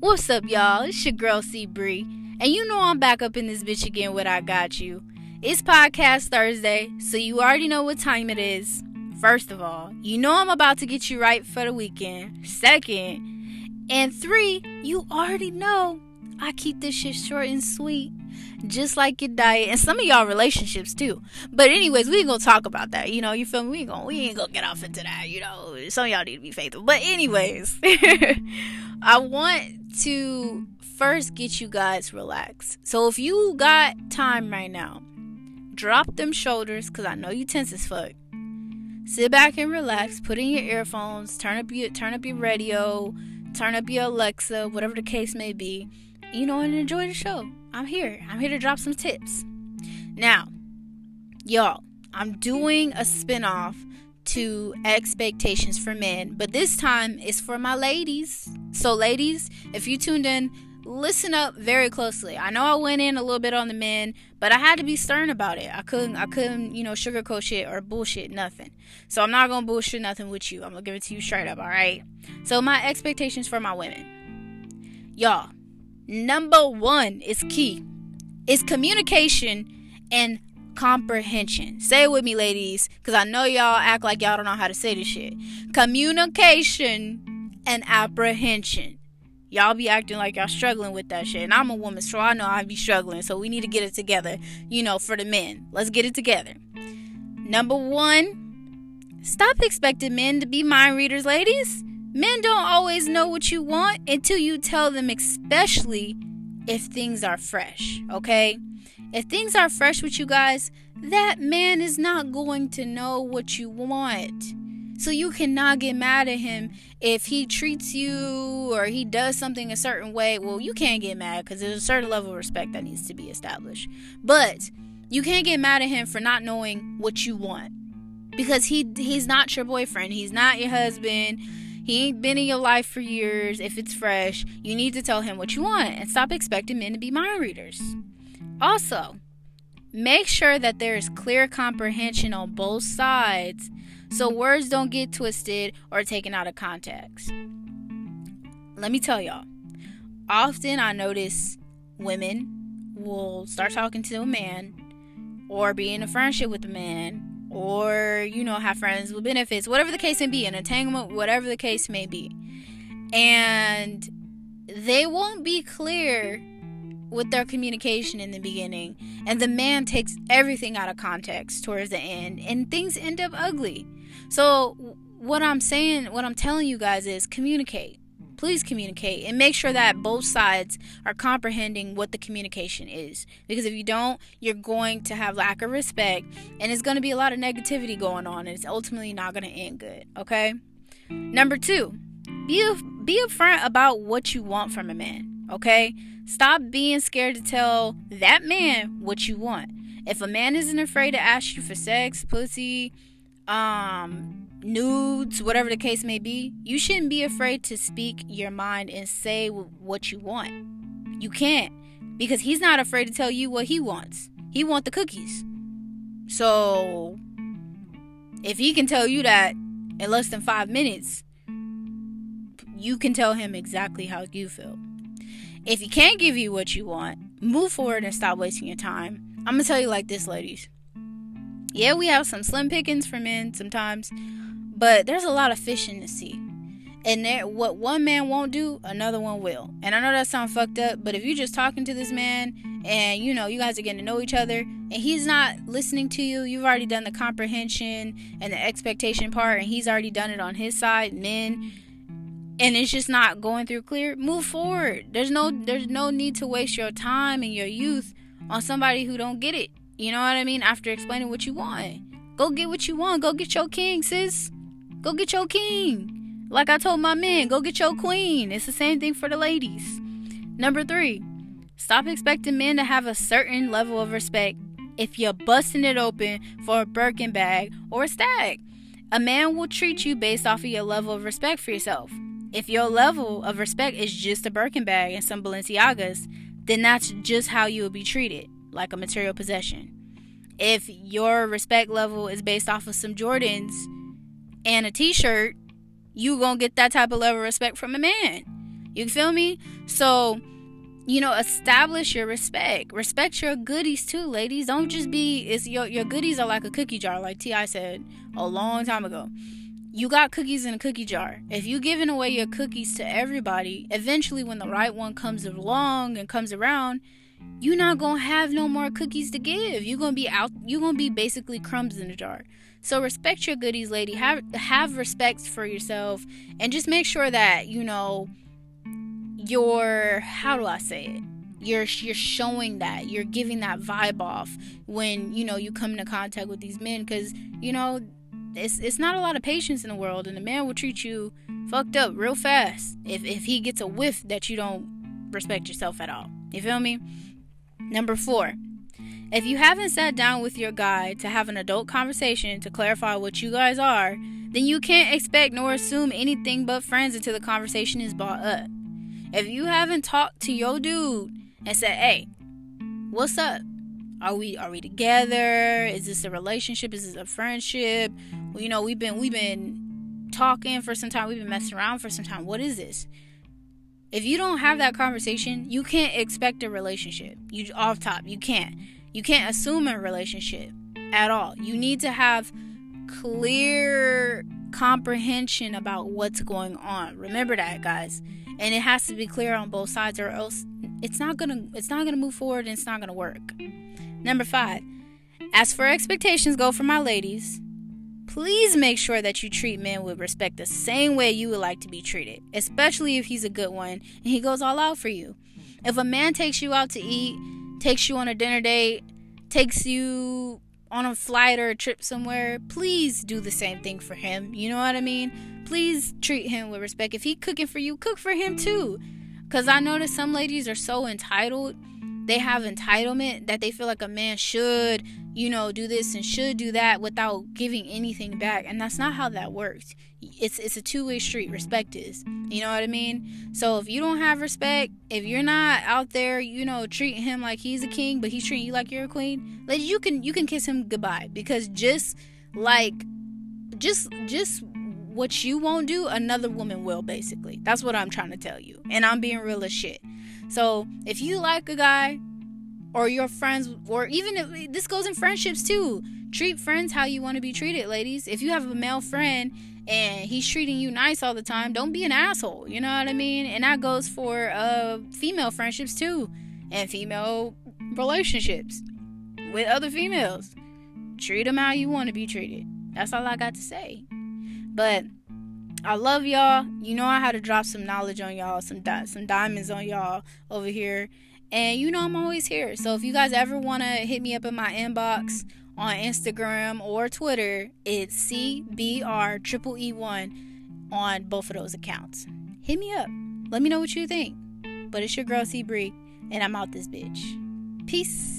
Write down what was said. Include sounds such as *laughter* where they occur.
What's up, y'all? It's your girl C Bree, and you know I'm back up in this bitch again with I Got You. It's podcast Thursday, so you already know what time it is. First of all, you know I'm about to get you right for the weekend. Second, and three, you already know I keep this shit short and sweet, just like your diet and some of y'all relationships too. But anyways, we ain't gonna talk about that. You know, you feel me? We ain't gonna we ain't gonna get off into that. You know, some y'all need to be faithful. But anyways, *laughs* I want to first get you guys relaxed. So if you got time right now, drop them shoulders because I know you tense as fuck. Sit back and relax. Put in your earphones. Turn up your turn up your radio. Turn up your Alexa, whatever the case may be. You know, and enjoy the show. I'm here. I'm here to drop some tips. Now, y'all, I'm doing a spinoff to expectations for men, but this time it's for my ladies. So, ladies, if you tuned in, listen up very closely. I know I went in a little bit on the men, but I had to be stern about it. I couldn't, I couldn't, you know, sugarcoat shit or bullshit nothing. So I'm not gonna bullshit nothing with you. I'm gonna give it to you straight up. All right. So my expectations for my women, y'all. Number one is key. Is communication and comprehension. Say it with me, ladies, because I know y'all act like y'all don't know how to say this shit. Communication and apprehension. Y'all be acting like y'all struggling with that shit. And I'm a woman, so I know I be struggling. So we need to get it together, you know, for the men. Let's get it together. Number one, stop expecting men to be mind readers, ladies. Men don't always know what you want until you tell them, especially if things are fresh, okay? If things are fresh with you guys, that man is not going to know what you want. So you cannot get mad at him if he treats you or he does something a certain way. Well, you can't get mad because there's a certain level of respect that needs to be established. But you can't get mad at him for not knowing what you want because he he's not your boyfriend. He's not your husband. He ain't been in your life for years. If it's fresh, you need to tell him what you want and stop expecting men to be mind readers. Also, make sure that there is clear comprehension on both sides so words don't get twisted or taken out of context. Let me tell y'all, often I notice women will start talking to a man or be in a friendship with a man or, you know, have friends with benefits, whatever the case may be, an entanglement, whatever the case may be. And they won't be clear with their communication in the beginning, and the man takes everything out of context towards the end, and things end up ugly. So, what I'm saying, what I'm telling you guys is communicate. Please communicate and make sure that both sides are comprehending what the communication is. Because if you don't, you're going to have lack of respect and it's going to be a lot of negativity going on and it's ultimately not going to end good. Okay? Number two, be, be upfront about what you want from a man. Okay? Stop being scared to tell that man what you want. If a man isn't afraid to ask you for sex, pussy, um, nudes, whatever the case may be, you shouldn't be afraid to speak your mind and say what you want. You can't because he's not afraid to tell you what he wants. He want the cookies. So if he can tell you that in less than 5 minutes, you can tell him exactly how you feel. If he can't give you what you want, move forward and stop wasting your time. I'm gonna tell you like this, ladies. Yeah, we have some slim pickings for men sometimes, but there's a lot of fish in the sea. And there, what one man won't do, another one will. And I know that sounds fucked up, but if you're just talking to this man and you know you guys are getting to know each other, and he's not listening to you, you've already done the comprehension and the expectation part, and he's already done it on his side, men, and it's just not going through clear, move forward. There's no there's no need to waste your time and your youth on somebody who don't get it. You know what I mean? After explaining what you want. Go get what you want. Go get your king, sis. Go get your king. Like I told my men, go get your queen. It's the same thing for the ladies. Number three, stop expecting men to have a certain level of respect if you're busting it open for a Birkin bag or a stag. A man will treat you based off of your level of respect for yourself. If your level of respect is just a Birkin bag and some Balenciagas, then that's just how you will be treated, like a material possession. If your respect level is based off of some Jordans and a t shirt, you gonna get that type of level of respect from a man. You feel me? So, you know, establish your respect. Respect your goodies too, ladies. Don't just be it's your your goodies are like a cookie jar, like T.I. said a long time ago. You got cookies in a cookie jar. If you giving away your cookies to everybody, eventually when the right one comes along and comes around, you're not gonna have no more cookies to give. You're gonna be out you're gonna be basically crumbs in the jar. So respect your goodies, lady. Have have respect for yourself and just make sure that, you know, you're how do I say it? You're you're showing that. You're giving that vibe off when, you know, you come into contact with these men cuz, you know, it's it's not a lot of patience in the world and the man will treat you fucked up real fast if if he gets a whiff that you don't respect yourself at all. You feel me? Number 4. If you haven't sat down with your guy to have an adult conversation to clarify what you guys are, then you can't expect nor assume anything but friends until the conversation is brought up. If you haven't talked to your dude and said, "Hey, what's up? Are we are we together? Is this a relationship? Is this a friendship? Well, you know, we've been we've been talking for some time. We've been messing around for some time. What is this?" If you don't have that conversation, you can't expect a relationship. You off top, you can't. You can't assume a relationship at all. You need to have clear comprehension about what's going on. Remember that, guys. And it has to be clear on both sides or else it's not going to it's not going to move forward and it's not going to work. Number 5. As for expectations go for my ladies, please make sure that you treat men with respect the same way you would like to be treated, especially if he's a good one and he goes all out for you. If a man takes you out to eat takes you on a dinner date, takes you on a flight or a trip somewhere, please do the same thing for him. You know what I mean? Please treat him with respect. If he cooking for you, cook for him too. Cause I notice some ladies are so entitled. They have entitlement that they feel like a man should, you know, do this and should do that without giving anything back. And that's not how that works. It's it's a two-way street. Respect is. You know what i mean? So if you don't have respect if you're not out there you know treating him like he's a king but he's treating you like you're a queen like you can you can kiss him goodbye. Because just like just just what you won't do another woman will basically. That's what i'm trying to tell you. And i'm being real as shit so if you like a guy or your friends or even if this goes in friendships too treat friends how you want to be treated ladies if you have a male friend and he's treating you nice all the time, don't be an asshole. You know what I mean? And that goes for uh, female friendships too, and female relationships with other females. Treat them how you want to be treated. That's all I got to say. But I love y'all. You know I had to drop some knowledge on y'all, some di- some diamonds on y'all over here. And you know I'm always here. So if you guys ever want to hit me up in my inbox on Instagram or Twitter, it's CBR triple E one on both of those accounts. Hit me up. Let me know what you think. But it's your girl C Bree, and I'm out this bitch. Peace.